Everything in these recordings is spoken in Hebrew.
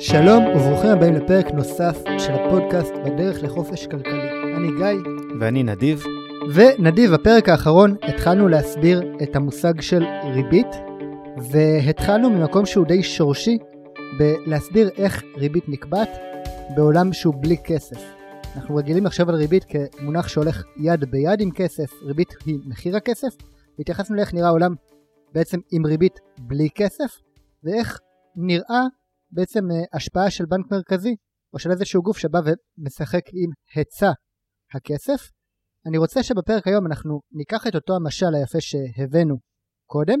שלום וברוכים הבאים לפרק נוסף של הפודקאסט בדרך לחופש כלכלי. אני גיא. ואני נדיב. ונדיב, בפרק האחרון התחלנו להסביר את המושג של ריבית, והתחלנו ממקום שהוא די שורשי בלהסביר איך ריבית נקבעת בעולם שהוא בלי כסף. אנחנו רגילים לחשוב על ריבית כמונח שהולך יד ביד עם כסף, ריבית היא מחיר הכסף, והתייחסנו לאיך נראה העולם בעצם עם ריבית בלי כסף, ואיך נראה בעצם אה, השפעה של בנק מרכזי, או של איזשהו גוף שבא ומשחק עם היצע הכסף. אני רוצה שבפרק היום אנחנו ניקח את אותו המשל היפה שהבאנו קודם,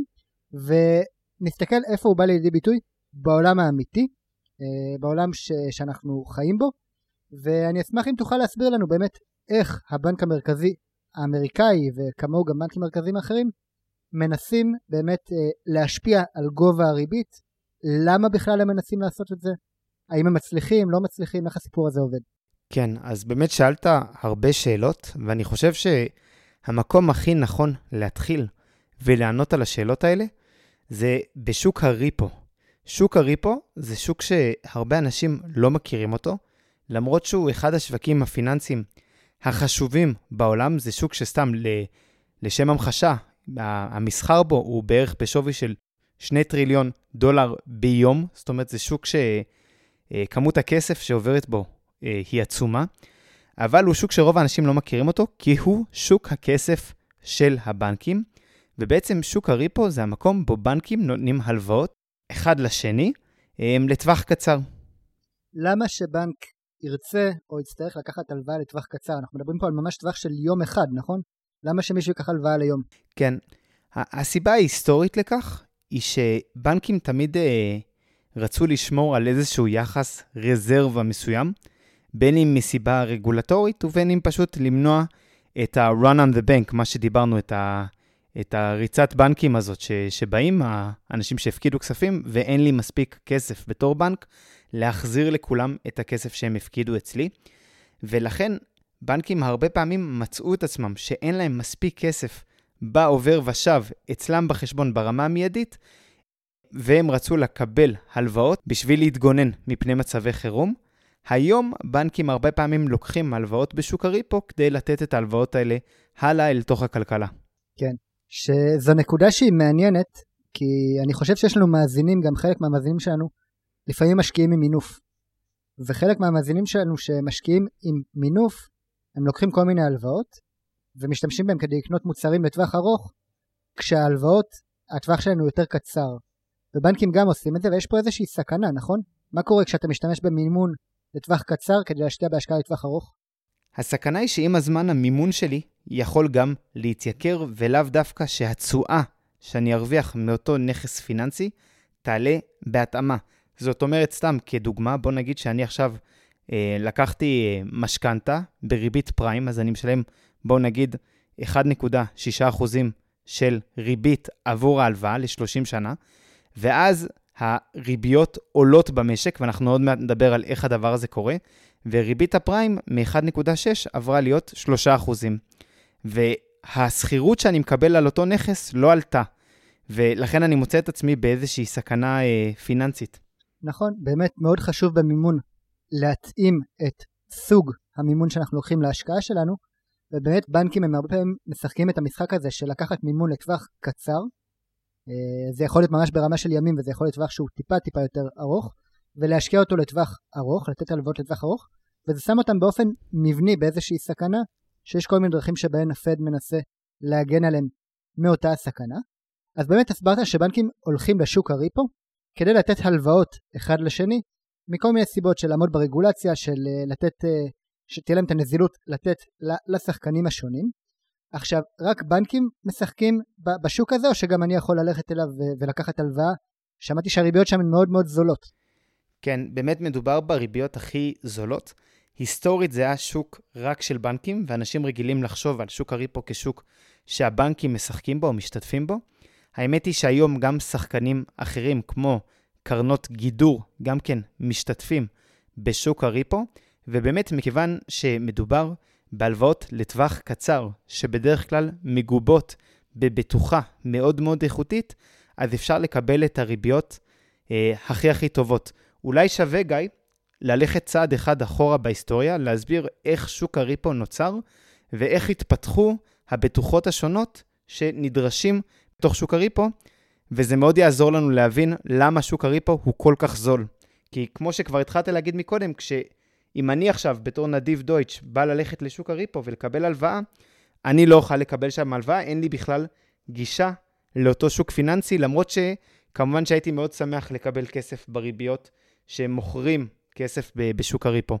ונסתכל איפה הוא בא לידי ביטוי בעולם האמיתי, אה, בעולם ש... שאנחנו חיים בו, ואני אשמח אם תוכל להסביר לנו באמת איך הבנק המרכזי האמריקאי וכמוהו גם בנקים מרכזיים אחרים מנסים באמת אה, להשפיע על גובה הריבית למה בכלל הם מנסים לעשות את זה? האם הם מצליחים, לא מצליחים, איך הסיפור הזה עובד? כן, אז באמת שאלת הרבה שאלות, ואני חושב שהמקום הכי נכון להתחיל ולענות על השאלות האלה זה בשוק הריפו. שוק הריפו זה שוק שהרבה אנשים לא מכירים אותו, למרות שהוא אחד השווקים הפיננסיים החשובים בעולם, זה שוק שסתם לשם המחשה, המסחר בו הוא בערך בשווי של 2 טריליון דולר ביום, זאת אומרת זה שוק שכמות הכסף שעוברת בו אה, היא עצומה, אבל הוא שוק שרוב האנשים לא מכירים אותו, כי הוא שוק הכסף של הבנקים, ובעצם שוק הריפו זה המקום בו בנקים נותנים הלוואות אחד לשני אה, לטווח קצר. למה שבנק ירצה או יצטרך לקחת הלוואה לטווח קצר? אנחנו מדברים פה על ממש טווח של יום אחד, נכון? למה שמישהו ייקח הלוואה ליום? כן. הסיבה ההיסטורית לכך היא שבנקים תמיד אה, רצו לשמור על איזשהו יחס רזרבה מסוים, בין אם מסיבה רגולטורית ובין אם פשוט למנוע את ה-run on the bank, מה שדיברנו, את, ה, את הריצת בנקים הזאת, ש, שבאים האנשים שהפקידו כספים ואין לי מספיק כסף בתור בנק, להחזיר לכולם את הכסף שהם הפקידו אצלי. ולכן בנקים הרבה פעמים מצאו את עצמם שאין להם מספיק כסף בעובר ושב אצלם בחשבון ברמה המיידית, והם רצו לקבל הלוואות בשביל להתגונן מפני מצבי חירום. היום בנקים הרבה פעמים לוקחים הלוואות בשוק הריפו כדי לתת את ההלוואות האלה הלאה אל תוך הכלכלה. כן, שזו נקודה שהיא מעניינת, כי אני חושב שיש לנו מאזינים, גם חלק מהמאזינים שלנו, לפעמים משקיעים עם מינוף. וחלק מהמאזינים שלנו שמשקיעים עם מינוף, הם לוקחים כל מיני הלוואות, ומשתמשים בהם כדי לקנות מוצרים לטווח ארוך, כשההלוואות, הטווח שלנו יותר קצר. ובנקים גם עושים את זה, ויש פה איזושהי סכנה, נכון? מה קורה כשאתה משתמש במימון לטווח קצר כדי להשקיע בהשקעה לטווח ארוך? הסכנה היא שעם הזמן המימון שלי יכול גם להתייקר, ולאו דווקא שהתשואה שאני ארוויח מאותו נכס פיננסי תעלה בהתאמה. זאת אומרת, סתם כדוגמה, בוא נגיד שאני עכשיו לקחתי אה, משכנתה בריבית פריים, אז אני משלם בואו נגיד 1.6% של ריבית עבור ההלוואה ל-30 שנה, ואז הריביות עולות במשק, ואנחנו עוד מעט נדבר על איך הדבר הזה קורה, וריבית הפריים מ-1.6 עברה להיות 3%. והשכירות שאני מקבל על אותו נכס לא עלתה, ולכן אני מוצא את עצמי באיזושהי סכנה אה, פיננסית. נכון, באמת מאוד חשוב במימון להתאים את סוג המימון שאנחנו לוקחים להשקעה שלנו ובאמת בנקים הם הרבה פעמים משחקים את המשחק הזה של לקחת מימון לטווח קצר. אה, זה יכול להיות ממש ברמה של ימים וזה יכול להיות טווח שהוא טיפה טיפה יותר ארוך, ולהשקיע אותו לטווח ארוך, לתת הלוואות לטווח ארוך, וזה שם אותם באופן מבני באיזושהי סכנה, שיש כל מיני דרכים שבהן הפד מנסה להגן עליהם מאותה הסכנה. אז באמת הסברת שבנקים הולכים לשוק הריפו כדי לתת הלוואות אחד לשני מכל מיני סיבות של לעמוד ברגולציה, של אה, לתת אה, שתהיה להם את הנזילות לתת לשחקנים השונים. עכשיו, רק בנקים משחקים בשוק הזה, או שגם אני יכול ללכת אליו ולקחת הלוואה? שמעתי שהריביות שם הן מאוד מאוד זולות. כן, באמת מדובר בריביות הכי זולות. היסטורית זה היה שוק רק של בנקים, ואנשים רגילים לחשוב על שוק הריפו כשוק שהבנקים משחקים בו או משתתפים בו. האמת היא שהיום גם שחקנים אחרים, כמו קרנות גידור, גם כן משתתפים בשוק הריפו, ובאמת, מכיוון שמדובר בהלוואות לטווח קצר, שבדרך כלל מגובות בבטוחה מאוד מאוד איכותית, אז אפשר לקבל את הריביות אה, הכי הכי טובות. אולי שווה, גיא, ללכת צעד אחד אחורה בהיסטוריה, להסביר איך שוק הריפו נוצר ואיך התפתחו הבטוחות השונות שנדרשים בתוך שוק הריפו, וזה מאוד יעזור לנו להבין למה שוק הריפו הוא כל כך זול. כי כמו שכבר התחלת להגיד מקודם, כשאם אני עכשיו בתור נדיב דויטש בא ללכת לשוק הריפו ולקבל הלוואה, אני לא אוכל לקבל שם הלוואה, אין לי בכלל גישה לאותו שוק פיננסי, למרות שכמובן שהייתי מאוד שמח לקבל כסף בריביות שמוכרים כסף בשוק הריפו.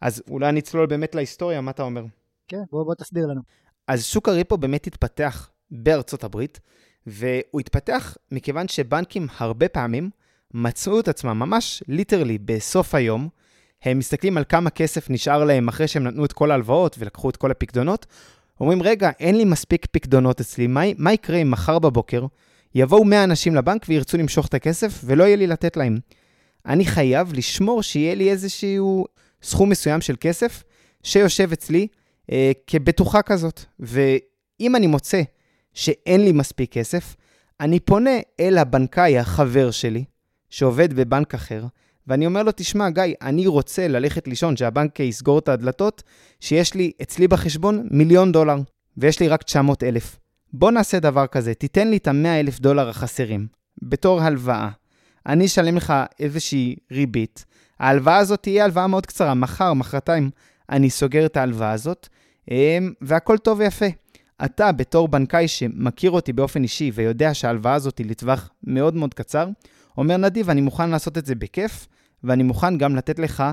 אז אולי נצלול באמת להיסטוריה, מה אתה אומר? כן, בוא, בוא תסביר לנו. אז שוק הריפו באמת התפתח בארצות הברית, והוא התפתח מכיוון שבנקים הרבה פעמים מצאו את עצמם ממש ליטרלי בסוף היום, הם מסתכלים על כמה כסף נשאר להם אחרי שהם נתנו את כל ההלוואות ולקחו את כל הפקדונות, אומרים, רגע, אין לי מספיק פקדונות אצלי, מה, מה יקרה אם מחר בבוקר יבואו 100 אנשים לבנק וירצו למשוך את הכסף ולא יהיה לי לתת להם? אני חייב לשמור שיהיה לי איזשהו סכום מסוים של כסף שיושב אצלי אה, כבטוחה כזאת. ואם אני מוצא שאין לי מספיק כסף, אני פונה אל הבנקאי החבר שלי, שעובד בבנק אחר, ואני אומר לו, תשמע, גיא, אני רוצה ללכת לישון, שהבנק יסגור את הדלתות, שיש לי אצלי בחשבון מיליון דולר, ויש לי רק 900 אלף. בוא נעשה דבר כזה, תיתן לי את ה-100 אלף דולר החסרים, בתור הלוואה. אני אשלם לך איזושהי ריבית. ההלוואה הזאת תהיה הלוואה מאוד קצרה, מחר, מחרתיים, אני סוגר את ההלוואה הזאת, אמ, והכל טוב ויפה. אתה, בתור בנקאי שמכיר אותי באופן אישי ויודע שההלוואה הזאת היא לטווח מאוד מאוד קצר, אומר נדיב, אני מוכן לעשות את זה בכיף, ואני מוכן גם לתת לך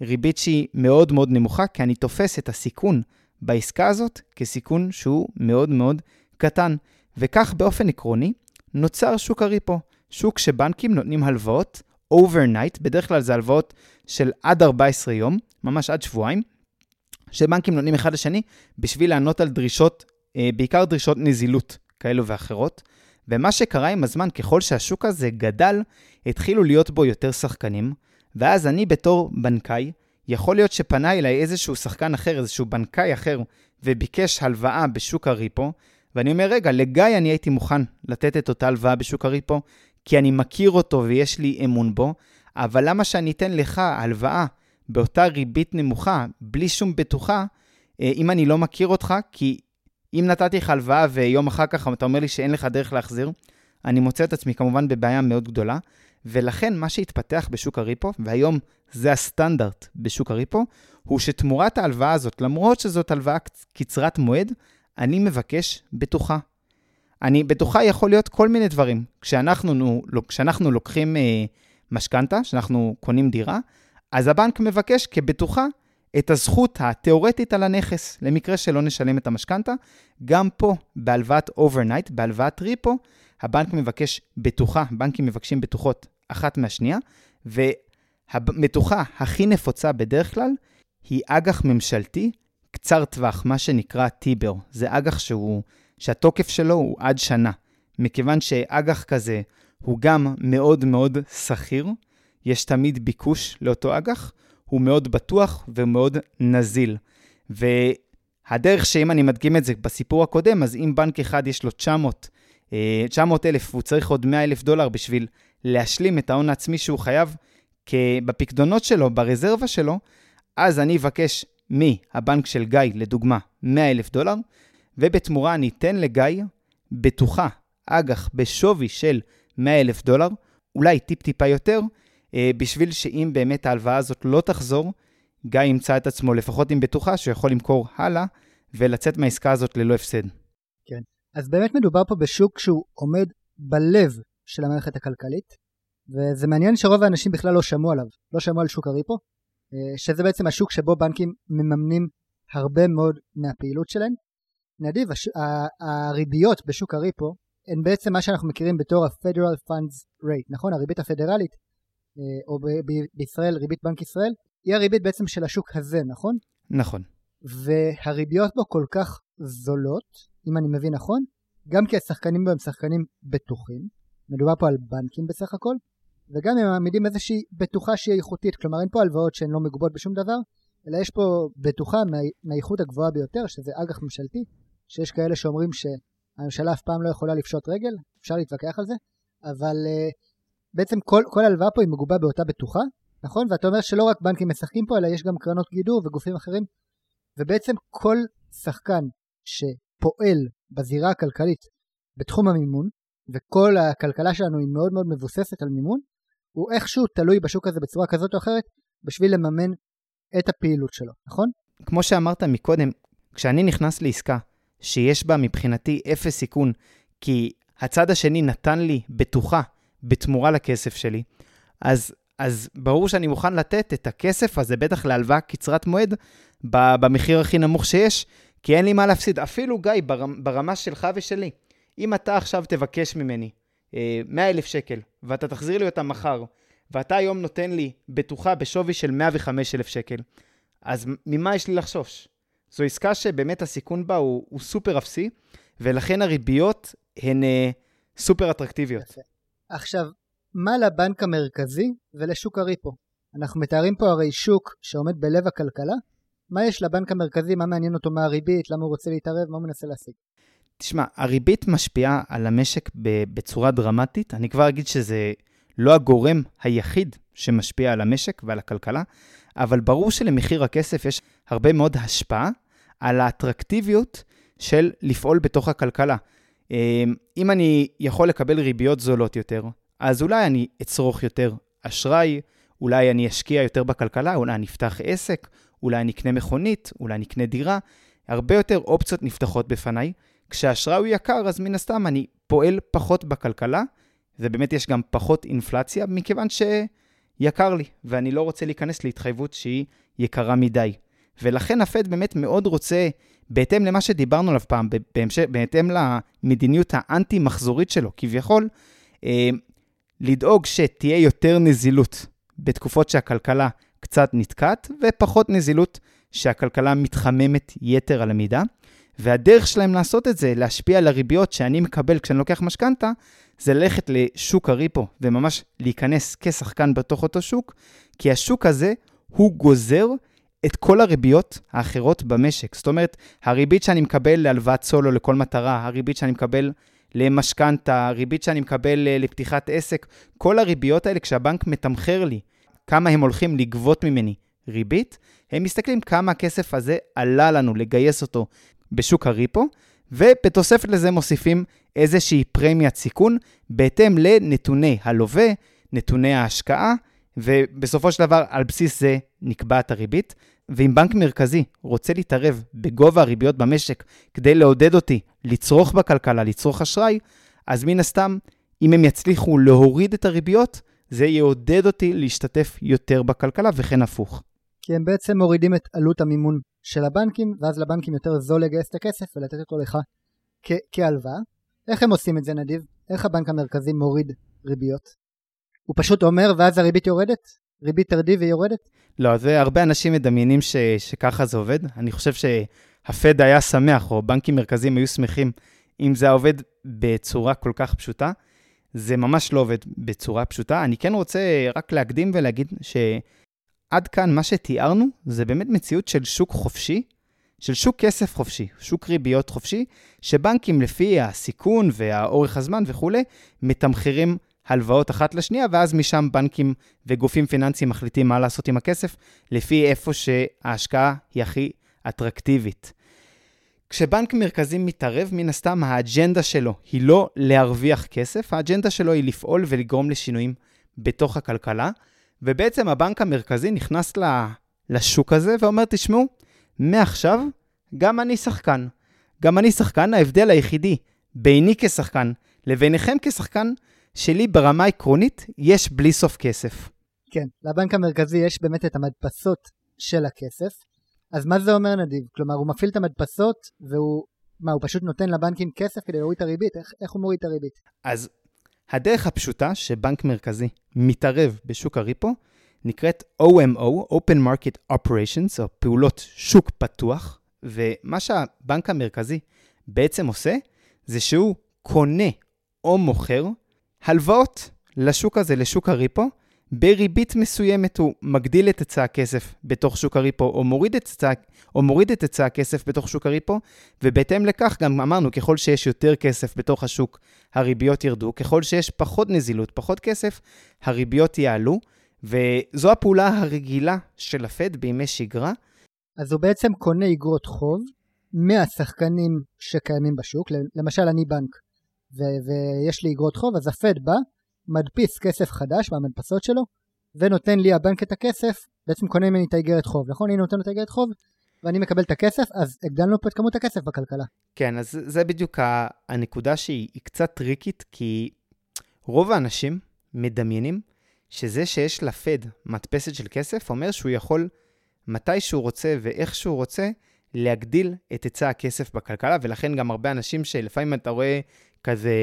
ריבית שהיא מאוד מאוד נמוכה, כי אני תופס את הסיכון בעסקה הזאת כסיכון שהוא מאוד מאוד קטן. וכך באופן עקרוני נוצר שוק הריפו, שוק שבנקים נותנים הלוואות overnight, בדרך כלל זה הלוואות של עד 14 יום, ממש עד שבועיים, שבנקים נותנים אחד לשני בשביל לענות על דרישות, בעיקר דרישות נזילות כאלו ואחרות. ומה שקרה עם הזמן, ככל שהשוק הזה גדל, התחילו להיות בו יותר שחקנים, ואז אני בתור בנקאי, יכול להיות שפנה אליי איזשהו שחקן אחר, איזשהו בנקאי אחר, וביקש הלוואה בשוק הריפו, ואני אומר, רגע, לגיא אני הייתי מוכן לתת את אותה הלוואה בשוק הריפו, כי אני מכיר אותו ויש לי אמון בו, אבל למה שאני אתן לך הלוואה באותה ריבית נמוכה, בלי שום בטוחה, אה, אם אני לא מכיר אותך? כי אם נתתי לך הלוואה ויום אחר כך אתה אומר לי שאין לך דרך להחזיר, אני מוצא את עצמי כמובן בבעיה מאוד גדולה, ולכן מה שהתפתח בשוק הריפו, והיום זה הסטנדרט בשוק הריפו, הוא שתמורת ההלוואה הזאת, למרות שזאת הלוואה קצרת מועד, אני מבקש בטוחה. אני, בטוחה יכול להיות כל מיני דברים. כשאנחנו, כשאנחנו לוקחים אה, משכנתה, כשאנחנו קונים דירה, אז הבנק מבקש כבטוחה את הזכות התיאורטית על הנכס, למקרה שלא נשלם את המשכנתה. גם פה, בהלוואת overnight, בהלוואת repo, הבנק מבקש בטוחה, בנקים מבקשים בטוחות אחת מהשנייה, והבטוחה הכי נפוצה בדרך כלל היא אג"ח ממשלתי קצר טווח, מה שנקרא T-bill. זה אג"ח שהוא, שהתוקף שלו הוא עד שנה. מכיוון שאג"ח כזה הוא גם מאוד מאוד שכיר, יש תמיד ביקוש לאותו אג"ח, הוא מאוד בטוח ומאוד נזיל. והדרך שאם אני מדגים את זה בסיפור הקודם, אז אם בנק אחד יש לו 900, 900 אה, אלף והוא צריך עוד 100 אלף דולר בשביל להשלים את ההון העצמי שהוא חייב בפקדונות שלו, ברזרבה שלו, אז אני אבקש מהבנק של גיא, לדוגמה, 100 אלף דולר, ובתמורה אני אתן לגיא בטוחה, אג"ח בשווי של 100 אלף דולר, אולי טיפ-טיפה יותר, בשביל שאם באמת ההלוואה הזאת לא תחזור, גיא ימצא את עצמו לפחות עם בטוחה שיכול למכור הלאה ולצאת מהעסקה הזאת ללא הפסד. כן, אז באמת מדובר פה בשוק שהוא עומד בלב של המערכת הכלכלית, וזה מעניין שרוב האנשים בכלל לא שמעו עליו, לא שמעו על שוק הריפו, אה, שזה בעצם השוק שבו בנקים מממנים הרבה מאוד מהפעילות שלהם. נדיב, הש... הריביות בשוק הריפו הן בעצם מה שאנחנו מכירים בתור ה-Federal Funds Rate, נכון? הריבית הפדרלית אה, או בישראל ריבית בנק ישראל, היא הריבית בעצם של השוק הזה, נכון? נכון. והריביות בו כל כך זולות, אם אני מבין נכון, גם כי השחקנים בו הם שחקנים בטוחים, מדובר פה על בנקים בסך הכל, וגם הם מעמידים איזושהי בטוחה שהיא איכותית, כלומר אין פה הלוואות שהן לא מגובות בשום דבר, אלא יש פה בטוחה מה, מהאיכות הגבוהה ביותר, שזה אג"ח ממשלתי, שיש כאלה שאומרים שהממשלה אף פעם לא יכולה לפשוט רגל, אפשר להתווכח על זה, אבל uh, בעצם כל, כל הלוואה פה היא מגובה באותה בטוחה, נכון? ואתה אומר שלא רק בנקים משחקים פה, אלא יש גם קרנות גידור וגופים אחרים, ובעצם כל שחקן שפועל בזירה הכלכלית בתחום המימון, וכל הכלכלה שלנו היא מאוד מאוד מבוססת על מימון, הוא איכשהו תלוי בשוק הזה בצורה כזאת או אחרת, בשביל לממן את הפעילות שלו, נכון? כמו שאמרת מקודם, כשאני נכנס לעסקה שיש בה מבחינתי אפס סיכון, כי הצד השני נתן לי בטוחה בתמורה לכסף שלי, אז, אז ברור שאני מוכן לתת את הכסף הזה, בטח להלוואה קצרת מועד, במחיר הכי נמוך שיש, כי אין לי מה להפסיד. אפילו, גיא, ברמה שלך ושלי, אם אתה עכשיו תבקש ממני 100 אה, שקל, ואתה תחזיר לי אותם מחר, ואתה היום נותן לי בטוחה בשווי של 105 אלף שקל, אז ממה יש לי לחשוש? זו עסקה שבאמת הסיכון בה הוא, הוא סופר אפסי, ולכן הריביות הן uh, סופר אטרקטיביות. יפה. עכשיו, מה לבנק המרכזי ולשוק הריפו? אנחנו מתארים פה הרי שוק שעומד בלב הכלכלה, מה יש לבנק המרכזי, מה מעניין אותו, מה הריבית, למה הוא רוצה להתערב, מה הוא מנסה להשיג? תשמע, הריבית משפיעה על המשק בצורה דרמטית. אני כבר אגיד שזה לא הגורם היחיד שמשפיע על המשק ועל הכלכלה, אבל ברור שלמחיר הכסף יש הרבה מאוד השפעה על האטרקטיביות של לפעול בתוך הכלכלה. אמ, אם אני יכול לקבל ריביות זולות יותר, אז אולי אני אצרוך יותר אשראי, אולי אני אשקיע יותר בכלכלה, אולי אני אפתח עסק, אולי אני אקנה מכונית, אולי אני אקנה דירה. הרבה יותר אופציות נפתחות בפניי. כשהאשראי הוא יקר, אז מן הסתם אני פועל פחות בכלכלה, ובאמת יש גם פחות אינפלציה, מכיוון שיקר לי, ואני לא רוצה להיכנס להתחייבות שהיא יקרה מדי. ולכן הפד באמת מאוד רוצה, בהתאם למה שדיברנו עליו פעם, בהמשך, בהתאם למדיניות האנטי-מחזורית שלו, כביכול, אה, לדאוג שתהיה יותר נזילות בתקופות שהכלכלה קצת נתקעת, ופחות נזילות שהכלכלה מתחממת יתר על המידה. והדרך שלהם לעשות את זה, להשפיע על הריביות שאני מקבל כשאני לוקח משכנתה, זה ללכת לשוק הריפו וממש להיכנס כשחקן בתוך אותו שוק, כי השוק הזה הוא גוזר את כל הריביות האחרות במשק. זאת אומרת, הריבית שאני מקבל להלוואת סולו לכל מטרה, הריבית שאני מקבל למשכנתה, הריבית שאני מקבל אה, לפתיחת עסק, כל הריביות האלה, כשהבנק מתמחר לי כמה הם הולכים לגבות ממני ריבית, הם מסתכלים כמה הכסף הזה עלה לנו לגייס אותו בשוק הריפו, ובתוספת לזה מוסיפים איזושהי פרמיית סיכון בהתאם לנתוני הלווה, נתוני ההשקעה, ובסופו של דבר על בסיס זה נקבעת הריבית. ואם בנק מרכזי רוצה להתערב בגובה הריביות במשק כדי לעודד אותי לצרוך בכלכלה, לצרוך אשראי, אז מן הסתם, אם הם יצליחו להוריד את הריביות, זה יעודד אותי להשתתף יותר בכלכלה וכן הפוך. כי הם בעצם מורידים את עלות המימון של הבנקים, ואז לבנקים יותר זול לגייס את הכסף ולתת אותו לך כהלוואה. איך הם עושים את זה נדיב? איך הבנק המרכזי מוריד ריביות? הוא פשוט אומר ואז הריבית יורדת? ריבית תרדי והיא יורדת? לא, זה הרבה אנשים מדמיינים ש, שככה זה עובד. אני חושב שהפד היה שמח, או בנקים מרכזיים היו שמחים אם זה עובד בצורה כל כך פשוטה. זה ממש לא עובד בצורה פשוטה. אני כן רוצה רק להקדים ולהגיד שעד כאן מה שתיארנו זה באמת מציאות של שוק חופשי, של שוק כסף חופשי, שוק ריביות חופשי, שבנקים לפי הסיכון והאורך הזמן וכולי, מתמחרים הלוואות אחת לשנייה, ואז משם בנקים וגופים פיננסיים מחליטים מה לעשות עם הכסף, לפי איפה שההשקעה היא הכי אטרקטיבית. כשבנק מרכזי מתערב, מן הסתם האג'נדה שלו היא לא להרוויח כסף, האג'נדה שלו היא לפעול ולגרום לשינויים בתוך הכלכלה, ובעצם הבנק המרכזי נכנס לשוק הזה ואומר, תשמעו, מעכשיו גם אני שחקן. גם אני שחקן, ההבדל היחידי ביני כשחקן לביניכם כשחקן, שלי ברמה עקרונית יש בלי סוף כסף. כן, לבנק המרכזי יש באמת את המדפסות של הכסף, אז מה זה אומר נדיב? כלומר, הוא מפעיל את המדפסות והוא, מה, הוא פשוט נותן לבנקים כסף כדי להוריד את הריבית? איך, איך הוא מוריד את הריבית? אז הדרך הפשוטה שבנק מרכזי מתערב בשוק הריפו נקראת OMO, Open Market Operations, או פעולות שוק פתוח, ומה שהבנק המרכזי בעצם עושה, זה שהוא קונה או מוכר הלוואות לשוק הזה, לשוק הריפו, בריבית מסוימת הוא מגדיל את היצע הכסף בתוך שוק הריפו, או מוריד את היצע, היצע הכסף בתוך שוק הריפו, ובהתאם לכך גם אמרנו, ככל שיש יותר כסף בתוך השוק, הריביות ירדו, ככל שיש פחות נזילות, פחות כסף, הריביות יעלו, וזו הפעולה הרגילה של הפד בימי שגרה. אז הוא בעצם קונה אגרות חוב מהשחקנים שקיימים בשוק, למשל אני בנק, ו- ויש לי אגרות חוב, אז הפד בא, מדפיס כסף חדש מהמדפסות שלו, ונותן לי הבנק את הכסף, בעצם קונה ממני את האיגרת חוב, נכון? הנה נותן לו את האיגרת חוב, ואני מקבל את הכסף, אז הגדלנו פה את כמות הכסף בכלכלה. כן, אז זה בדיוק הנקודה שהיא קצת טריקית, כי רוב האנשים מדמיינים שזה שיש לפד מדפסת של כסף, אומר שהוא יכול, מתי שהוא רוצה ואיך שהוא רוצה, להגדיל את היצע הכסף בכלכלה, ולכן גם הרבה אנשים שלפעמים אתה רואה כזה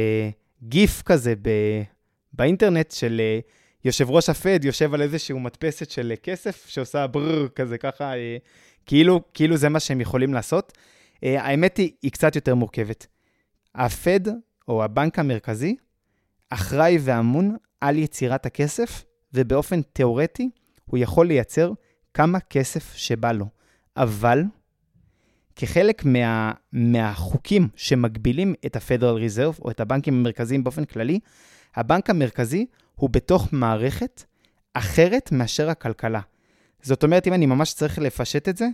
גיף כזה ב, באינטרנט של אה, יושב ראש הפד יושב על איזשהו מדפסת של אה, כסף שעושה ברר כזה ככה, אה, כאילו, כאילו זה מה שהם יכולים לעשות. האמת היא, היא קצת יותר מורכבת. הפד, או הבנק המרכזי, אחראי ואמון על יצירת הכסף, ובאופן תיאורטי הוא יכול לייצר כמה כסף שבא לו. אבל כחלק מה, מהחוקים שמגבילים את ה-Federal Reserve, או את הבנקים המרכזיים באופן כללי, הבנק המרכזי הוא בתוך מערכת אחרת מאשר הכלכלה. זאת אומרת, אם אני ממש צריך לפשט את זה,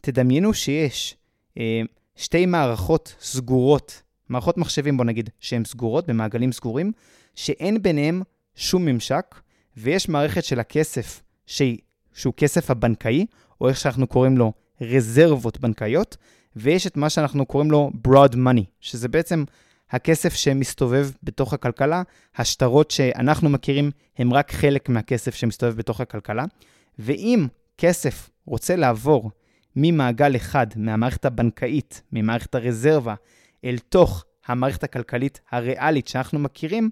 תדמיינו שיש אה, שתי מערכות סגורות, מערכות מחשבים, בוא נגיד, שהן סגורות, במעגלים סגורים, שאין ביניהם שום ממשק, ויש מערכת של הכסף, שהיא, שהוא כסף הבנקאי, או איך שאנחנו קוראים לו, רזרבות בנקאיות, ויש את מה שאנחנו קוראים לו broad money, שזה בעצם הכסף שמסתובב בתוך הכלכלה, השטרות שאנחנו מכירים הם רק חלק מהכסף שמסתובב בתוך הכלכלה, ואם כסף רוצה לעבור ממעגל אחד, מהמערכת הבנקאית, ממערכת הרזרבה, אל תוך המערכת הכלכלית הריאלית שאנחנו מכירים,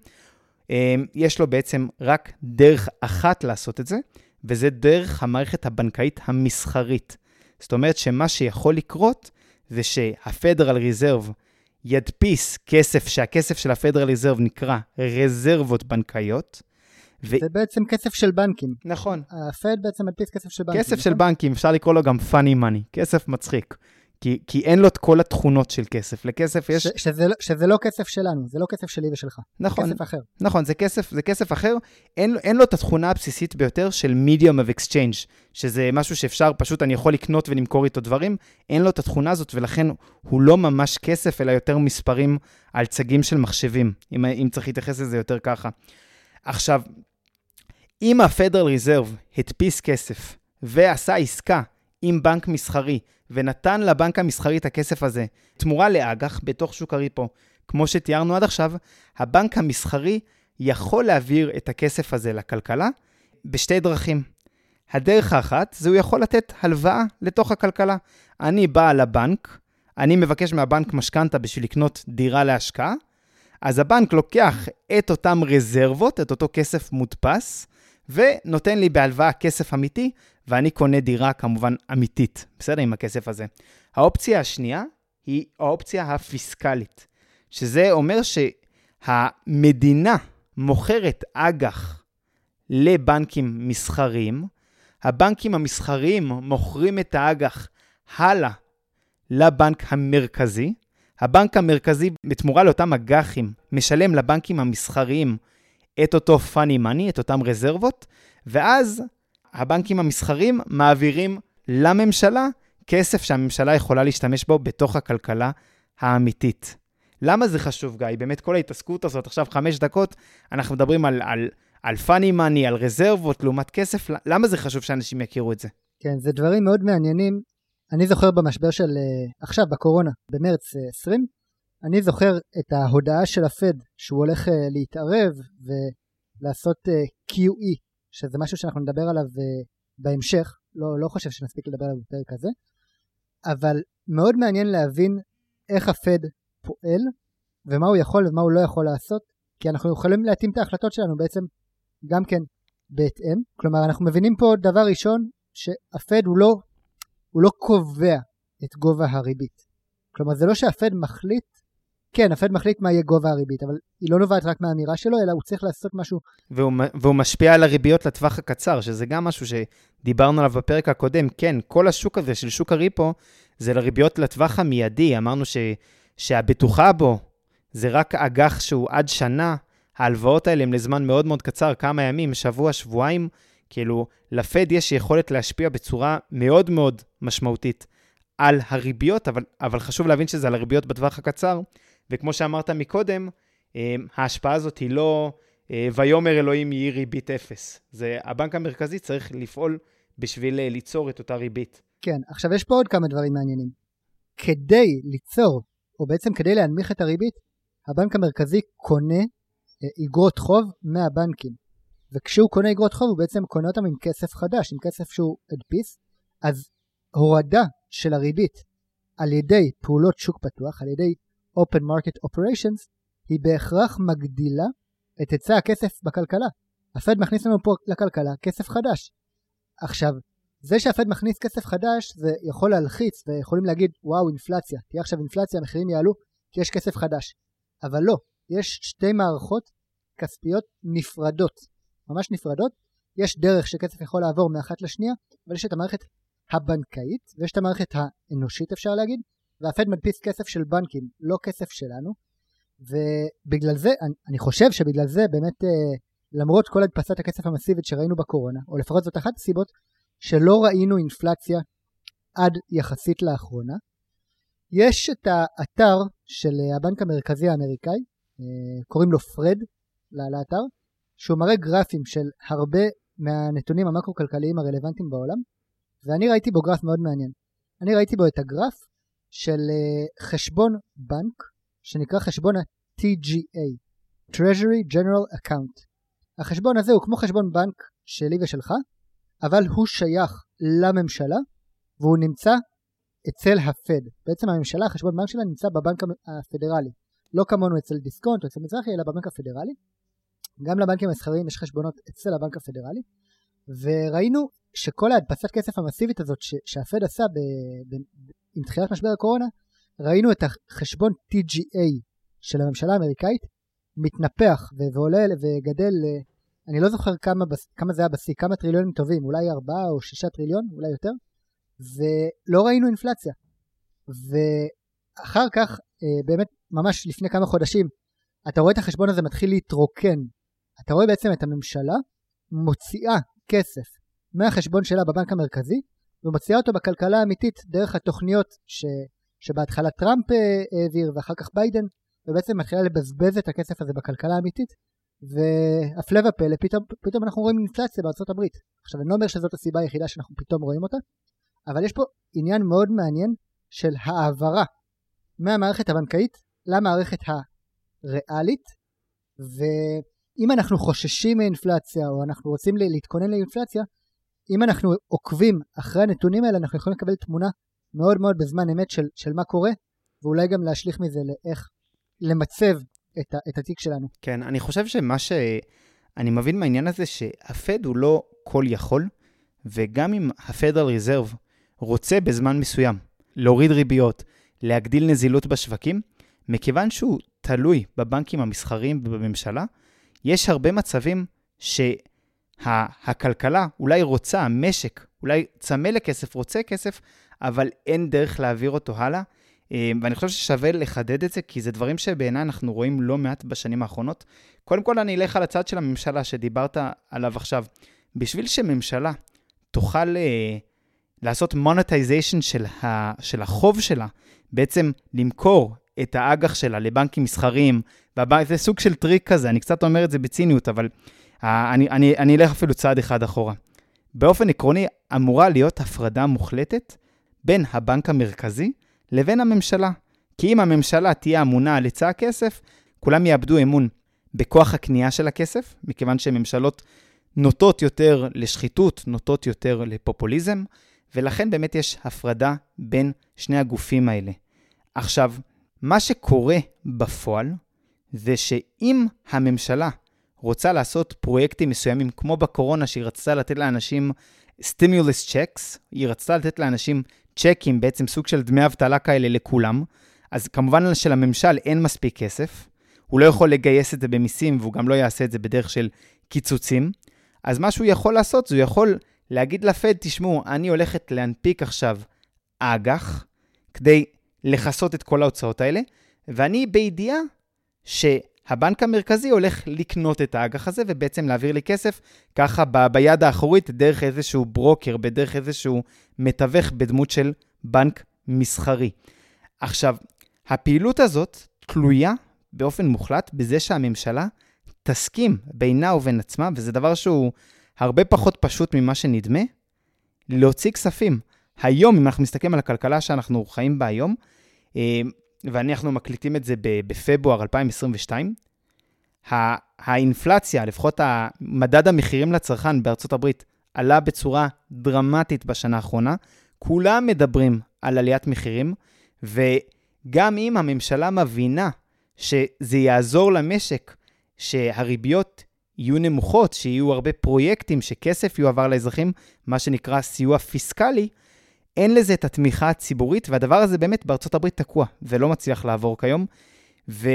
אה, יש לו בעצם רק דרך אחת לעשות את זה, וזה דרך המערכת הבנקאית המסחרית. זאת אומרת שמה שיכול לקרות זה שה-Federal Reserve ידפיס כסף, שהכסף של ה-Federal Reserve נקרא רזרבות בנקאיות. ו... זה בעצם כסף של בנקים. נכון. ה-Fed בעצם מדפיס כסף של בנקים. כסף נכון? של בנקים, אפשר לקרוא לו גם funny money, כסף מצחיק. כי, כי אין לו את כל התכונות של כסף. לכסף יש... ש, שזה, לא, שזה לא כסף שלנו, זה לא כסף שלי ושלך. נכון. כסף אחר. נכון, זה כסף, זה כסף אחר. אין, אין לו את התכונה הבסיסית ביותר של medium of exchange, שזה משהו שאפשר, פשוט אני יכול לקנות ולמכור איתו דברים. אין לו את התכונה הזאת, ולכן הוא לא ממש כסף, אלא יותר מספרים על צגים של מחשבים, אם, אם צריך להתייחס לזה יותר ככה. עכשיו, אם ה-Federal Reserve הדפיס כסף ועשה עסקה עם בנק מסחרי ונתן לבנק המסחרי את הכסף הזה תמורה לאג"ח בתוך שוק הריפו, כמו שתיארנו עד עכשיו, הבנק המסחרי יכול להעביר את הכסף הזה לכלכלה בשתי דרכים. הדרך האחת זה הוא יכול לתת הלוואה לתוך הכלכלה. אני בא לבנק, אני מבקש מהבנק משכנתה בשביל לקנות דירה להשקעה, אז הבנק לוקח את אותם רזרבות, את אותו כסף מודפס, ונותן לי בהלוואה כסף אמיתי, ואני קונה דירה כמובן אמיתית, בסדר? עם הכסף הזה. האופציה השנייה היא האופציה הפיסקלית, שזה אומר שהמדינה מוכרת אג"ח לבנקים מסחריים, הבנקים המסחריים מוכרים את האג"ח הלאה לבנק המרכזי, הבנק המרכזי, בתמורה לאותם אג"חים, משלם לבנקים המסחריים את אותו funny money, את אותם רזרבות, ואז הבנקים המסחרים מעבירים לממשלה כסף שהממשלה יכולה להשתמש בו בתוך הכלכלה האמיתית. למה זה חשוב, גיא? באמת כל ההתעסקות הזאת, עכשיו חמש דקות, אנחנו מדברים על, על, על funny money, על רזרבות לעומת כסף, למה זה חשוב שאנשים יכירו את זה? כן, זה דברים מאוד מעניינים. אני זוכר במשבר של uh, עכשיו, בקורונה, במרץ uh, 20, אני זוכר את ההודעה של הפד שהוא הולך uh, להתערב ולעשות QE, שזה משהו שאנחנו נדבר עליו uh, בהמשך, לא, לא חושב שנספיק לדבר עליו בפרק הזה, אבל מאוד מעניין להבין איך הפד פועל ומה הוא יכול ומה הוא לא יכול לעשות, כי אנחנו יכולים להתאים את ההחלטות שלנו בעצם גם כן בהתאם. כלומר, אנחנו מבינים פה דבר ראשון, שהפד הוא לא, הוא לא קובע את גובה הריבית. כלומר, זה לא שהפד מחליט כן, הפד מחליט מה יהיה גובה הריבית, אבל היא לא נובעת רק מהאמירה שלו, אלא הוא צריך לעשות משהו. והוא, והוא משפיע על הריביות לטווח הקצר, שזה גם משהו שדיברנו עליו בפרק הקודם. כן, כל השוק הזה של שוק הריפו, זה לריביות לטווח המיידי. אמרנו ש, שהבטוחה בו זה רק אג"ח שהוא עד שנה, ההלוואות האלה הן לזמן מאוד מאוד קצר, כמה ימים, שבוע, שבועיים. כאילו, לפד יש יכולת להשפיע בצורה מאוד מאוד משמעותית על הריביות, אבל, אבל חשוב להבין שזה על הריביות בטווח הקצר, וכמו שאמרת מקודם, אה, ההשפעה הזאת היא לא אה, ויאמר אלוהים יהי ריבית אפס. זה הבנק המרכזי צריך לפעול בשביל אה, ליצור את אותה ריבית. כן, עכשיו יש פה עוד כמה דברים מעניינים. כדי ליצור, או בעצם כדי להנמיך את הריבית, הבנק המרכזי קונה איגרות חוב מהבנקים. וכשהוא קונה איגרות חוב הוא בעצם קונה אותם עם כסף חדש, עם כסף שהוא הדפיס, אז הורדה של הריבית על ידי פעולות שוק פתוח, על ידי Open Market Operations, היא בהכרח מגדילה את היצע הכסף בכלכלה. הפד מכניס לנו פה לכלכלה כסף חדש. עכשיו, זה שהפד מכניס כסף חדש זה יכול להלחיץ ויכולים להגיד וואו אינפלציה, תהיה עכשיו אינפלציה המחירים יעלו כי יש כסף חדש. אבל לא, יש שתי מערכות כספיות נפרדות, ממש נפרדות. יש דרך שכסף יכול לעבור מאחת לשנייה, אבל יש את המערכת הבנקאית ויש את המערכת האנושית אפשר להגיד, והפד מדפיס כסף של בנקים, לא כסף שלנו, ובגלל זה, אני, אני חושב שבגלל זה באמת אה, למרות כל הדפסת הכסף המסיבית שראינו בקורונה, או לפחות זאת אחת הסיבות שלא ראינו אינפלציה עד יחסית לאחרונה, יש את האתר של הבנק המרכזי האמריקאי, אה, קוראים לו פרד לאתר, שהוא מראה גרפים של הרבה מהנתונים המקרו-כלכליים הרלוונטיים בעולם, ואני ראיתי בו גרף מאוד מעניין. אני ראיתי בו את הגרף של uh, חשבון בנק שנקרא חשבון ה-TGA, Treasury General Account. החשבון הזה הוא כמו חשבון בנק שלי ושלך, אבל הוא שייך לממשלה והוא נמצא אצל הפד. בעצם הממשלה, חשבון בנק שלה נמצא בבנק הפדרלי. לא כמונו אצל דיסקונט או אצל מזרחי, אלא בבנק הפדרלי. גם לבנקים המסחריים יש חשבונות אצל הבנק הפדרלי. וראינו שכל ההדפסת כסף המסיבית הזאת שהפד עשה ב- ב- עם תחילת משבר הקורונה, ראינו את החשבון TGA של הממשלה האמריקאית מתנפח ועולה וגדל, אני לא זוכר כמה, כמה זה היה בשיא, כמה טריליונים טובים, אולי 4 או 6 טריליון, אולי יותר, ולא ראינו אינפלציה. ואחר כך, אה, באמת ממש לפני כמה חודשים, אתה רואה את החשבון הזה מתחיל להתרוקן. אתה רואה בעצם את הממשלה מוציאה כסף מהחשבון שלה בבנק המרכזי ומוציאה אותו בכלכלה האמיתית דרך התוכניות ש... שבהתחלה טראמפ אה, העביר ואחר כך ביידן ובעצם מתחילה לבזבז את הכסף הזה בכלכלה האמיתית והפלא ופלא פתאום, פתאום אנחנו רואים אינפלציה בארצות הברית. עכשיו אני לא אומר שזאת הסיבה היחידה שאנחנו פתאום רואים אותה אבל יש פה עניין מאוד מעניין של העברה מהמערכת הבנקאית למערכת הריאלית ואם אנחנו חוששים מאינפלציה או אנחנו רוצים להתכונן לאינפלציה אם אנחנו עוקבים אחרי הנתונים האלה אנחנו יכולים לקבל תמונה מאוד מאוד בזמן אמת של, של מה קורה ואולי גם להשליך מזה לאיך למצב את, ה, את התיק שלנו. כן, אני חושב שמה שאני מבין מהעניין הזה שהפד הוא לא כל יכול וגם אם הפדרל ריזרב רוצה בזמן מסוים להוריד ריביות, להגדיל נזילות בשווקים, מכיוון שהוא תלוי בבנקים המסחריים ובממשלה, יש הרבה מצבים ש... הכלכלה אולי רוצה, המשק, אולי צמא לכסף, רוצה כסף, אבל אין דרך להעביר אותו הלאה. אה, ואני חושב ששווה לחדד את זה, כי זה דברים שבעיניי אנחנו רואים לא מעט בשנים האחרונות. קודם כל, אני אלך על הצד של הממשלה שדיברת עליו עכשיו. בשביל שממשלה תוכל uh, לעשות מונטיזיישן של, של החוב שלה, בעצם למכור את האג"ח שלה לבנקים מסחריים, וזה סוג של טריק כזה, אני קצת אומר את זה בציניות, אבל אני, אני, אני אלך אפילו צעד אחד אחורה. באופן עקרוני, אמורה להיות הפרדה מוחלטת בין הבנק המרכזי לבין הממשלה. כי אם הממשלה תהיה אמונה על היצע הכסף, כולם יאבדו אמון בכוח הקנייה של הכסף, מכיוון שממשלות נוטות יותר לשחיתות, נוטות יותר לפופוליזם, ולכן באמת יש הפרדה בין שני הגופים האלה. עכשיו, מה שקורה בפועל זה שאם הממשלה רוצה לעשות פרויקטים מסוימים, כמו בקורונה, שהיא רצתה לתת לאנשים סטימולס צ'קס, היא רצתה לתת לאנשים צ'קים, בעצם סוג של דמי אבטלה כאלה לכולם, אז כמובן שלממשל אין מספיק כסף, הוא לא יכול לגייס את זה במיסים, והוא גם לא יעשה את זה בדרך של קיצוצים. אז מה שהוא יכול לעשות, זה הוא יכול להגיד לפד, תשמעו, אני הולכת להנפיק עכשיו אג"ח, כדי לכסות את כל ההוצאות האלה, ואני בידיעה שהבנק המרכזי הולך לקנות את האג"ח הזה ובעצם להעביר לי כסף ככה ב- ביד האחורית דרך איזשהו ברוקר, בדרך איזשהו מתווך בדמות של בנק מסחרי. עכשיו, הפעילות הזאת תלויה באופן מוחלט בזה שהממשלה תסכים בינה ובין עצמה, וזה דבר שהוא הרבה פחות פשוט ממה שנדמה, להוציא כספים. היום, אם אנחנו מסתכלים על הכלכלה שאנחנו חיים בה היום, אה, ואנחנו מקליטים את זה בפברואר 2022, האינפלציה, לפחות מדד המחירים לצרכן בארצות הברית, עלה בצורה דרמטית בשנה האחרונה. כולם מדברים על עליית מחירים, וגם אם הממשלה מבינה שזה יעזור למשק, שהריביות יהיו נמוכות, שיהיו הרבה פרויקטים, שכסף יועבר לאזרחים, מה שנקרא סיוע פיסקלי, אין לזה את התמיכה הציבורית, והדבר הזה באמת בארצות הברית תקוע, ולא מצליח לעבור כיום. ו...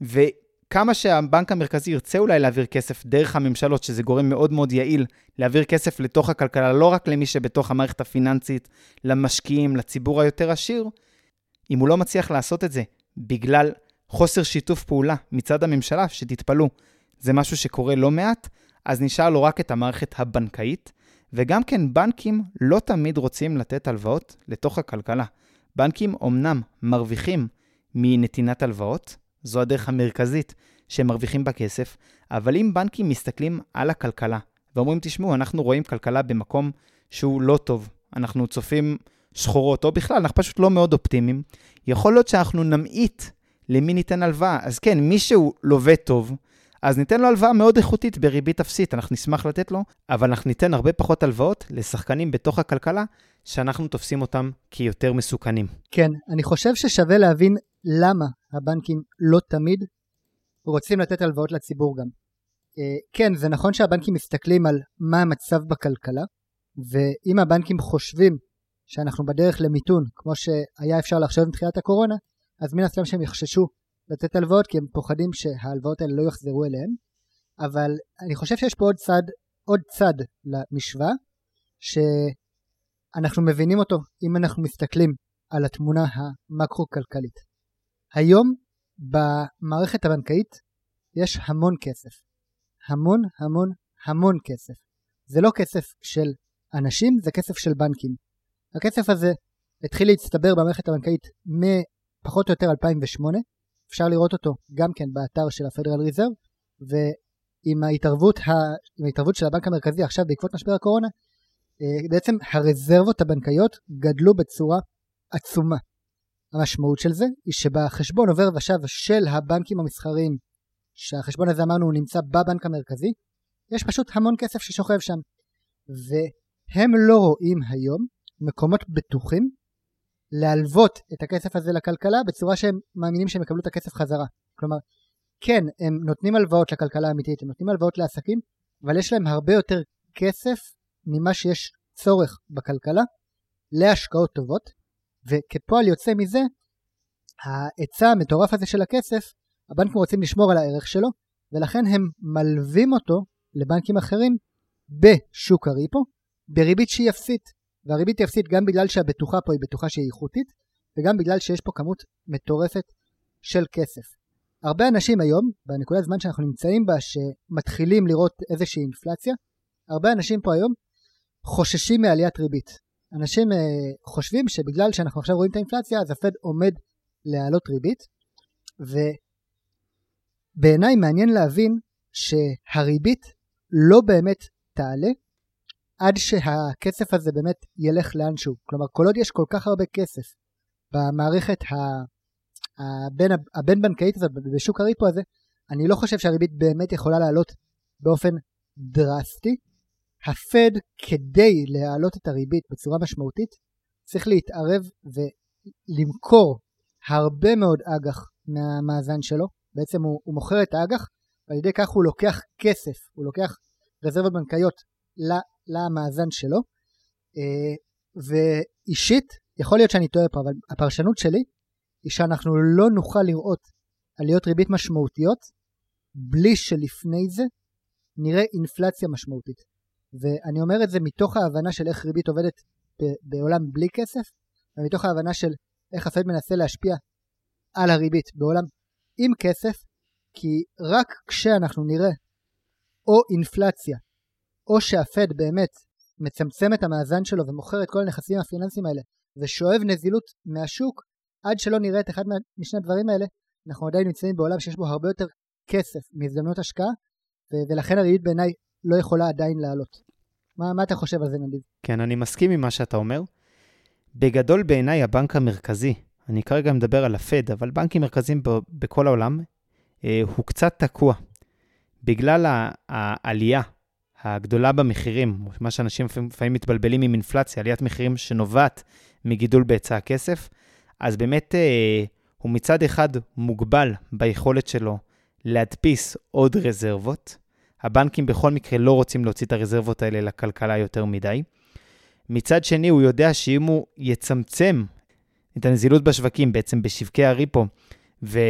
וכמה שהבנק המרכזי ירצה אולי להעביר כסף דרך הממשלות, שזה גורם מאוד מאוד יעיל להעביר כסף לתוך הכלכלה, לא רק למי שבתוך המערכת הפיננסית, למשקיעים, לציבור היותר עשיר, אם הוא לא מצליח לעשות את זה בגלל חוסר שיתוף פעולה מצד הממשלה, שתתפלאו, זה משהו שקורה לא מעט, אז נשאר לו רק את המערכת הבנקאית, וגם כן בנקים לא תמיד רוצים לתת הלוואות לתוך הכלכלה. בנקים אומנם מרוויחים מנתינת הלוואות, זו הדרך המרכזית שהם מרוויחים בכסף, אבל אם בנקים מסתכלים על הכלכלה ואומרים, תשמעו, אנחנו רואים כלכלה במקום שהוא לא טוב, אנחנו צופים שחורות, או בכלל, אנחנו פשוט לא מאוד אופטימיים, יכול להיות שאנחנו נמעיט למי ניתן הלוואה. אז כן, מי שהוא לווה טוב, אז ניתן לו הלוואה מאוד איכותית בריבית אפסית, אנחנו נשמח לתת לו, אבל אנחנו ניתן הרבה פחות הלוואות לשחקנים בתוך הכלכלה, שאנחנו תופסים אותם כיותר מסוכנים. כן, אני חושב ששווה להבין למה הבנקים לא תמיד רוצים לתת הלוואות לציבור גם. אה, כן, זה נכון שהבנקים מסתכלים על מה המצב בכלכלה, ואם הבנקים חושבים שאנחנו בדרך למיתון, כמו שהיה אפשר לחשוב עם תחילת הקורונה, אז מן הסתם שהם יחששו לתת הלוואות כי הם פוחדים שההלוואות האלה לא יחזרו אליהם, אבל אני חושב שיש פה עוד צד, עוד צד למשוואה, שאנחנו מבינים אותו אם אנחנו מסתכלים על התמונה המקרו-כלכלית. היום במערכת הבנקאית יש המון כסף. המון המון המון כסף. זה לא כסף של אנשים, זה כסף של בנקים. הכסף הזה התחיל להצטבר במערכת הבנקאית מפחות או יותר 2008, אפשר לראות אותו גם כן באתר של הפדרל ריזרב, ועם ההתערבות, ה... ההתערבות של הבנק המרכזי עכשיו בעקבות משבר הקורונה, אה, בעצם הרזרבות הבנקאיות גדלו בצורה עצומה. המשמעות של זה היא שבחשבון עובר ושב של הבנקים המסחריים, שהחשבון הזה אמרנו הוא נמצא בבנק המרכזי, יש פשוט המון כסף ששוכב שם. והם לא רואים היום מקומות בטוחים להלוות את הכסף הזה לכלכלה בצורה שהם מאמינים שהם יקבלו את הכסף חזרה. כלומר, כן, הם נותנים הלוואות לכלכלה האמיתית, הם נותנים הלוואות לעסקים, אבל יש להם הרבה יותר כסף ממה שיש צורך בכלכלה להשקעות טובות, וכפועל יוצא מזה, ההיצע המטורף הזה של הכסף, הבנקים רוצים לשמור על הערך שלו, ולכן הם מלווים אותו לבנקים אחרים בשוק הריפו, בריבית שהיא אפסית. והריבית היא אפסית גם בגלל שהבטוחה פה היא בטוחה שהיא איכותית, וגם בגלל שיש פה כמות מטורפת של כסף. הרבה אנשים היום, בנקודת זמן שאנחנו נמצאים בה, שמתחילים לראות איזושהי אינפלציה, הרבה אנשים פה היום חוששים מעליית ריבית. אנשים אה, חושבים שבגלל שאנחנו עכשיו רואים את האינפלציה, אז הפד עומד להעלות ריבית, ובעיניי מעניין להבין שהריבית לא באמת תעלה, עד שהכסף הזה באמת ילך לאנשהו. כלומר, כל עוד יש כל כך הרבה כסף במערכת הבין, הבין בנקאית הזאת, בשוק הריפו הזה, אני לא חושב שהריבית באמת יכולה לעלות באופן דרסטי. הפד, כדי להעלות את הריבית בצורה משמעותית, צריך להתערב ולמכור הרבה מאוד אג"ח מהמאזן שלו. בעצם הוא, הוא מוכר את האג"ח, ועל ידי כך הוא לוקח כסף, הוא לוקח רזרבות בנקאיות למאזן שלו. אה, ואישית, יכול להיות שאני טועה פה, אבל הפרשנות שלי היא שאנחנו לא נוכל לראות עליות ריבית משמעותיות בלי שלפני זה נראה אינפלציה משמעותית. ואני אומר את זה מתוך ההבנה של איך ריבית עובדת בעולם בלי כסף, ומתוך ההבנה של איך הפד מנסה להשפיע על הריבית בעולם עם כסף, כי רק כשאנחנו נראה או אינפלציה, או שהפד באמת מצמצם את המאזן שלו ומוכר את כל הנכסים הפיננסיים האלה ושואב נזילות מהשוק, עד שלא נראה את אחד משני הדברים האלה, אנחנו עדיין נמצאים בעולם שיש בו הרבה יותר כסף מהזדמנות השקעה, ו- ולכן הריבית בעיניי לא יכולה עדיין לעלות. מה, מה אתה חושב על זה, נדיב? כן, אני מסכים עם מה שאתה אומר. בגדול בעיניי הבנק המרכזי, אני כרגע מדבר על הפד, אבל בנקים מרכזיים ב- בכל העולם, אה, הוא קצת תקוע. בגלל העלייה הגדולה במחירים, מה שאנשים לפעמים מתבלבלים עם אינפלציה, עליית מחירים שנובעת מגידול בהיצע הכסף, אז באמת אה, הוא מצד אחד מוגבל ביכולת שלו להדפיס עוד רזרבות. הבנקים בכל מקרה לא רוצים להוציא את הרזרבות האלה לכלכלה יותר מדי. מצד שני, הוא יודע שאם הוא יצמצם את הנזילות בשווקים, בעצם בשווקי הריפו, ו...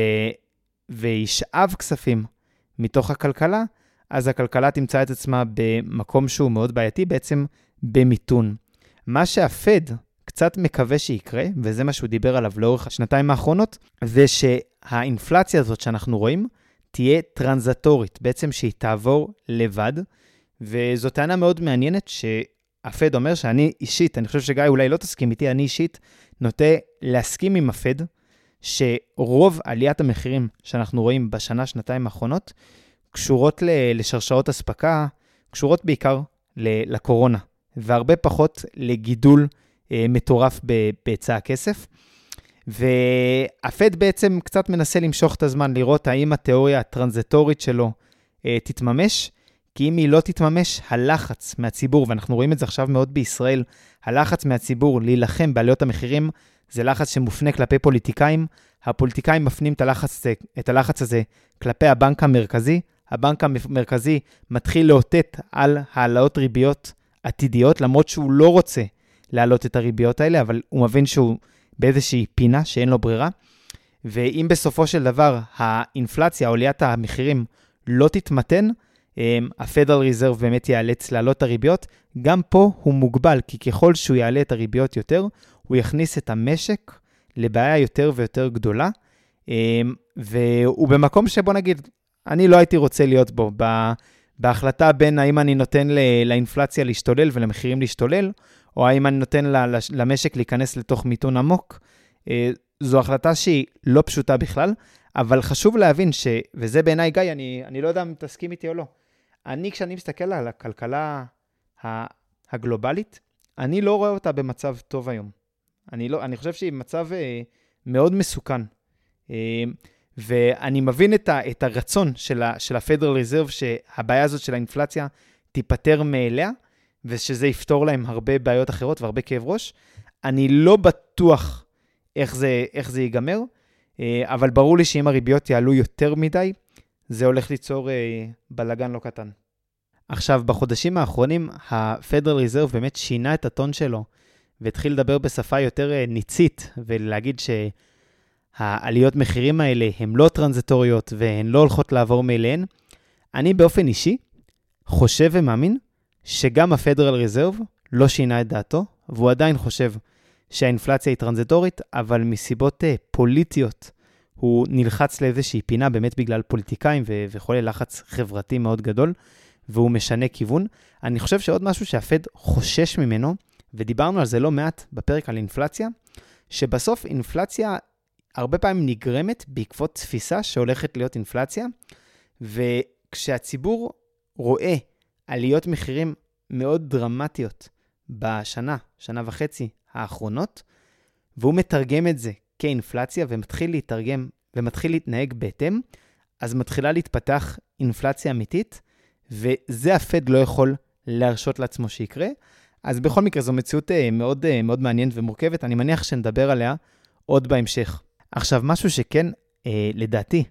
וישאב כספים מתוך הכלכלה, אז הכלכלה תמצא את עצמה במקום שהוא מאוד בעייתי, בעצם במיתון. מה שהפד קצת מקווה שיקרה, וזה מה שהוא דיבר עליו לאורך השנתיים האחרונות, זה שהאינפלציה הזאת שאנחנו רואים תהיה טרנזטורית, בעצם שהיא תעבור לבד, וזו טענה מאוד מעניינת שהפד אומר שאני אישית, אני חושב שגיא אולי לא תסכים איתי, אני אישית נוטה להסכים עם הפד, שרוב עליית המחירים שאנחנו רואים בשנה, שנתיים האחרונות, קשורות לשרשרות אספקה, קשורות בעיקר לקורונה, והרבה פחות לגידול אה, מטורף בהיצע הכסף. והפד בעצם קצת מנסה למשוך את הזמן, לראות האם התיאוריה הטרנזטורית שלו אה, תתממש, כי אם היא לא תתממש, הלחץ מהציבור, ואנחנו רואים את זה עכשיו מאוד בישראל, הלחץ מהציבור להילחם בעליות המחירים, זה לחץ שמופנה כלפי פוליטיקאים. הפוליטיקאים מפנים את הלחץ, את הלחץ הזה כלפי הבנק המרכזי. הבנק המרכזי מתחיל לאותת על העלאות ריביות עתידיות, למרות שהוא לא רוצה להעלות את הריביות האלה, אבל הוא מבין שהוא באיזושהי פינה שאין לו ברירה. ואם בסופו של דבר האינפלציה, עליית המחירים, לא תתמתן, ה-Federal Reserve באמת ייאלץ להעלות את הריביות. גם פה הוא מוגבל, כי ככל שהוא יעלה את הריביות יותר, הוא יכניס את המשק לבעיה יותר ויותר גדולה, והוא במקום שבוא נגיד, אני לא הייתי רוצה להיות בו, בהחלטה בין האם אני נותן לאינפלציה להשתולל ולמחירים להשתולל, או האם אני נותן למשק להיכנס לתוך מיתון עמוק, אה, זו החלטה שהיא לא פשוטה בכלל, אבל חשוב להבין ש... וזה בעיניי, גיא, אני, אני לא יודע אם תסכים איתי או לא. אני, כשאני מסתכל על הכלכלה הגלובלית, אני לא רואה אותה במצב טוב היום. אני, לא, אני חושב שהיא במצב אה, מאוד מסוכן. אה, ואני מבין את, ה, את הרצון של, ה, של ה-Federal Reserve שהבעיה הזאת של האינפלציה תיפטר מאליה, ושזה יפתור להם הרבה בעיות אחרות והרבה כאב ראש. אני לא בטוח איך זה, איך זה ייגמר, אה, אבל ברור לי שאם הריביות יעלו יותר מדי, זה הולך ליצור אה, בלגן לא קטן. עכשיו, בחודשים האחרונים, ה-Federal Reserve באמת שינה את הטון שלו, והתחיל לדבר בשפה יותר אה, ניצית, ולהגיד שהעליות מחירים האלה הן לא טרנזיטוריות והן לא הולכות לעבור מאליהן. אני באופן אישי חושב ומאמין שגם ה-Federal Reserve לא שינה את דעתו, והוא עדיין חושב שהאינפלציה היא טרנזיטורית, אבל מסיבות uh, פוליטיות הוא נלחץ לאיזושהי פינה באמת בגלל פוליטיקאים ו- וחולי לחץ חברתי מאוד גדול, והוא משנה כיוון. אני חושב שעוד משהו שהפד חושש ממנו, ודיברנו על זה לא מעט בפרק על אינפלציה, שבסוף אינפלציה הרבה פעמים נגרמת בעקבות תפיסה שהולכת להיות אינפלציה, וכשהציבור רואה עליות מחירים מאוד דרמטיות בשנה, שנה וחצי האחרונות, והוא מתרגם את זה כאינפלציה ומתחיל להתרגם ומתחיל להתנהג בהתאם, אז מתחילה להתפתח אינפלציה אמיתית, וזה הפד לא יכול להרשות לעצמו שיקרה. אז בכל מקרה, זו מציאות אה, מאוד, אה, מאוד מעניינת ומורכבת, אני מניח שנדבר עליה עוד בהמשך. עכשיו, משהו שכן, אה, לדעתי,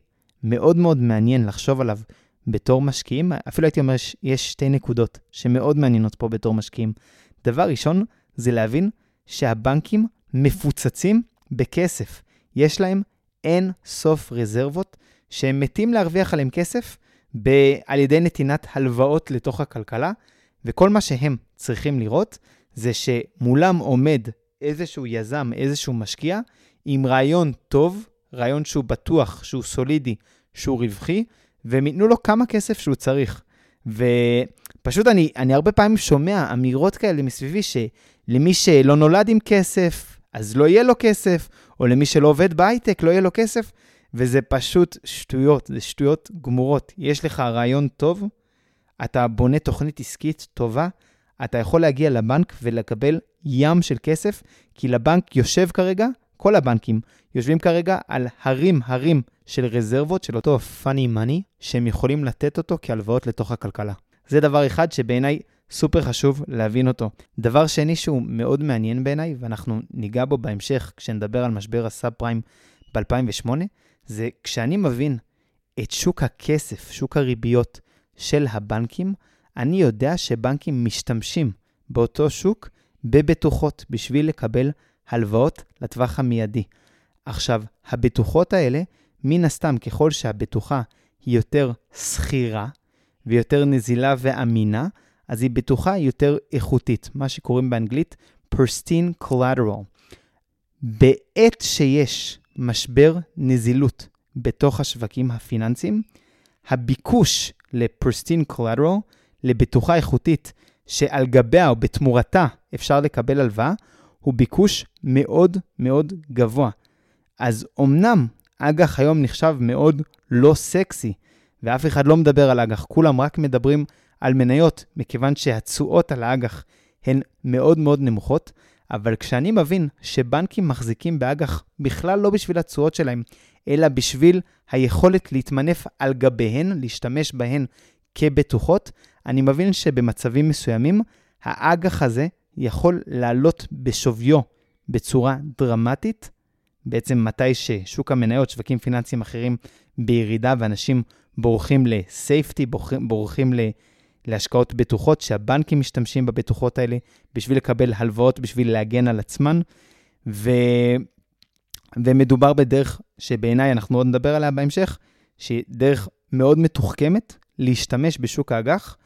מאוד מאוד מעניין לחשוב עליו בתור משקיעים, אפילו הייתי אומר שיש שתי נקודות שמאוד מעניינות פה בתור משקיעים. דבר ראשון, זה להבין שהבנקים מפוצצים בכסף. יש להם אין סוף רזרבות שהם מתים להרוויח עליהם כסף ב- על ידי נתינת הלוואות לתוך הכלכלה, וכל מה שהם צריכים לראות זה שמולם עומד איזשהו יזם, איזשהו משקיע, עם רעיון טוב, רעיון שהוא בטוח, שהוא סולידי, שהוא רווחי, והם ייתנו לו כמה כסף שהוא צריך. ופשוט אני, אני הרבה פעמים שומע אמירות כאלה מסביבי, שלמי שלא נולד עם כסף, אז לא יהיה לו כסף, או למי שלא עובד בהייטק, לא יהיה לו כסף, וזה פשוט שטויות, זה שטויות גמורות. יש לך רעיון טוב, אתה בונה תוכנית עסקית טובה, אתה יכול להגיע לבנק ולקבל ים של כסף, כי לבנק יושב כרגע, כל הבנקים יושבים כרגע על הרים הרים של רזרבות של אותו funny money, שהם יכולים לתת אותו כהלוואות לתוך הכלכלה. זה דבר אחד שבעיניי סופר חשוב להבין אותו. דבר שני שהוא מאוד מעניין בעיניי, ואנחנו ניגע בו בהמשך כשנדבר על משבר הסאב פריים ב-2008, זה כשאני מבין את שוק הכסף, שוק הריביות של הבנקים, אני יודע שבנקים משתמשים באותו שוק בבטוחות בשביל לקבל הלוואות לטווח המיידי. עכשיו, הבטוחות האלה, מן הסתם, ככל שהבטוחה היא יותר שכירה ויותר נזילה ואמינה, אז היא בטוחה יותר איכותית, מה שקוראים באנגלית pristine collateral. בעת שיש משבר נזילות בתוך השווקים הפיננסיים, הביקוש ל-pristine collateral, לבטוחה איכותית שעל גביה או בתמורתה אפשר לקבל הלוואה, הוא ביקוש מאוד מאוד גבוה. אז אמנם אג"ח היום נחשב מאוד לא סקסי, ואף אחד לא מדבר על אג"ח, כולם רק מדברים על מניות, מכיוון שהתשואות על האג"ח הן מאוד מאוד נמוכות, אבל כשאני מבין שבנקים מחזיקים באג"ח בכלל לא בשביל התשואות שלהם, אלא בשביל היכולת להתמנף על גביהן, להשתמש בהן כבטוחות, אני מבין שבמצבים מסוימים האג"ח הזה יכול לעלות בשוויו בצורה דרמטית, בעצם מתי ששוק המניות, שווקים פיננסיים אחרים בירידה ואנשים בורחים לסייפטי, בורחים, בורחים ל... להשקעות בטוחות, שהבנקים משתמשים בבטוחות האלה בשביל לקבל הלוואות, בשביל להגן על עצמן. ו... ומדובר בדרך שבעיניי, אנחנו עוד נדבר עליה בהמשך, שהיא דרך מאוד מתוחכמת להשתמש בשוק האג"ח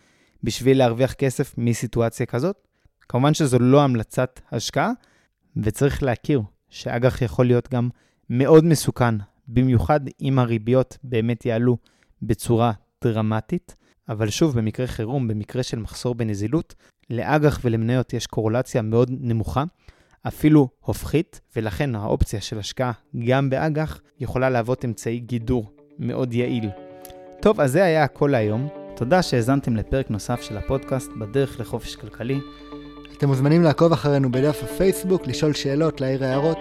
בשביל להרוויח כסף מסיטואציה כזאת. כמובן שזו לא המלצת השקעה, וצריך להכיר שאג"ח יכול להיות גם מאוד מסוכן, במיוחד אם הריביות באמת יעלו בצורה דרמטית. אבל שוב, במקרה חירום, במקרה של מחסור בנזילות, לאג"ח ולמניות יש קורולציה מאוד נמוכה, אפילו הופכית, ולכן האופציה של השקעה גם באג"ח יכולה להוות אמצעי גידור מאוד יעיל. טוב, אז זה היה הכל להיום. תודה שהאזנתם לפרק נוסף של הפודקאסט בדרך לחופש כלכלי. אתם מוזמנים לעקוב אחרינו בדף הפייסבוק, לשאול שאלות, להעיר הערות.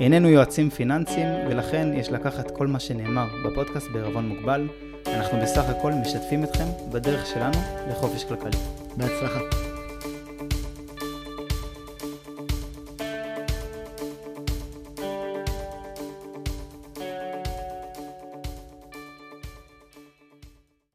איננו יועצים פיננסיים, ולכן יש לקחת כל מה שנאמר בפודקאסט בערבון מוגבל. אנחנו בסך הכל משתפים אתכם בדרך שלנו לחופש כלכלי. בהצלחה.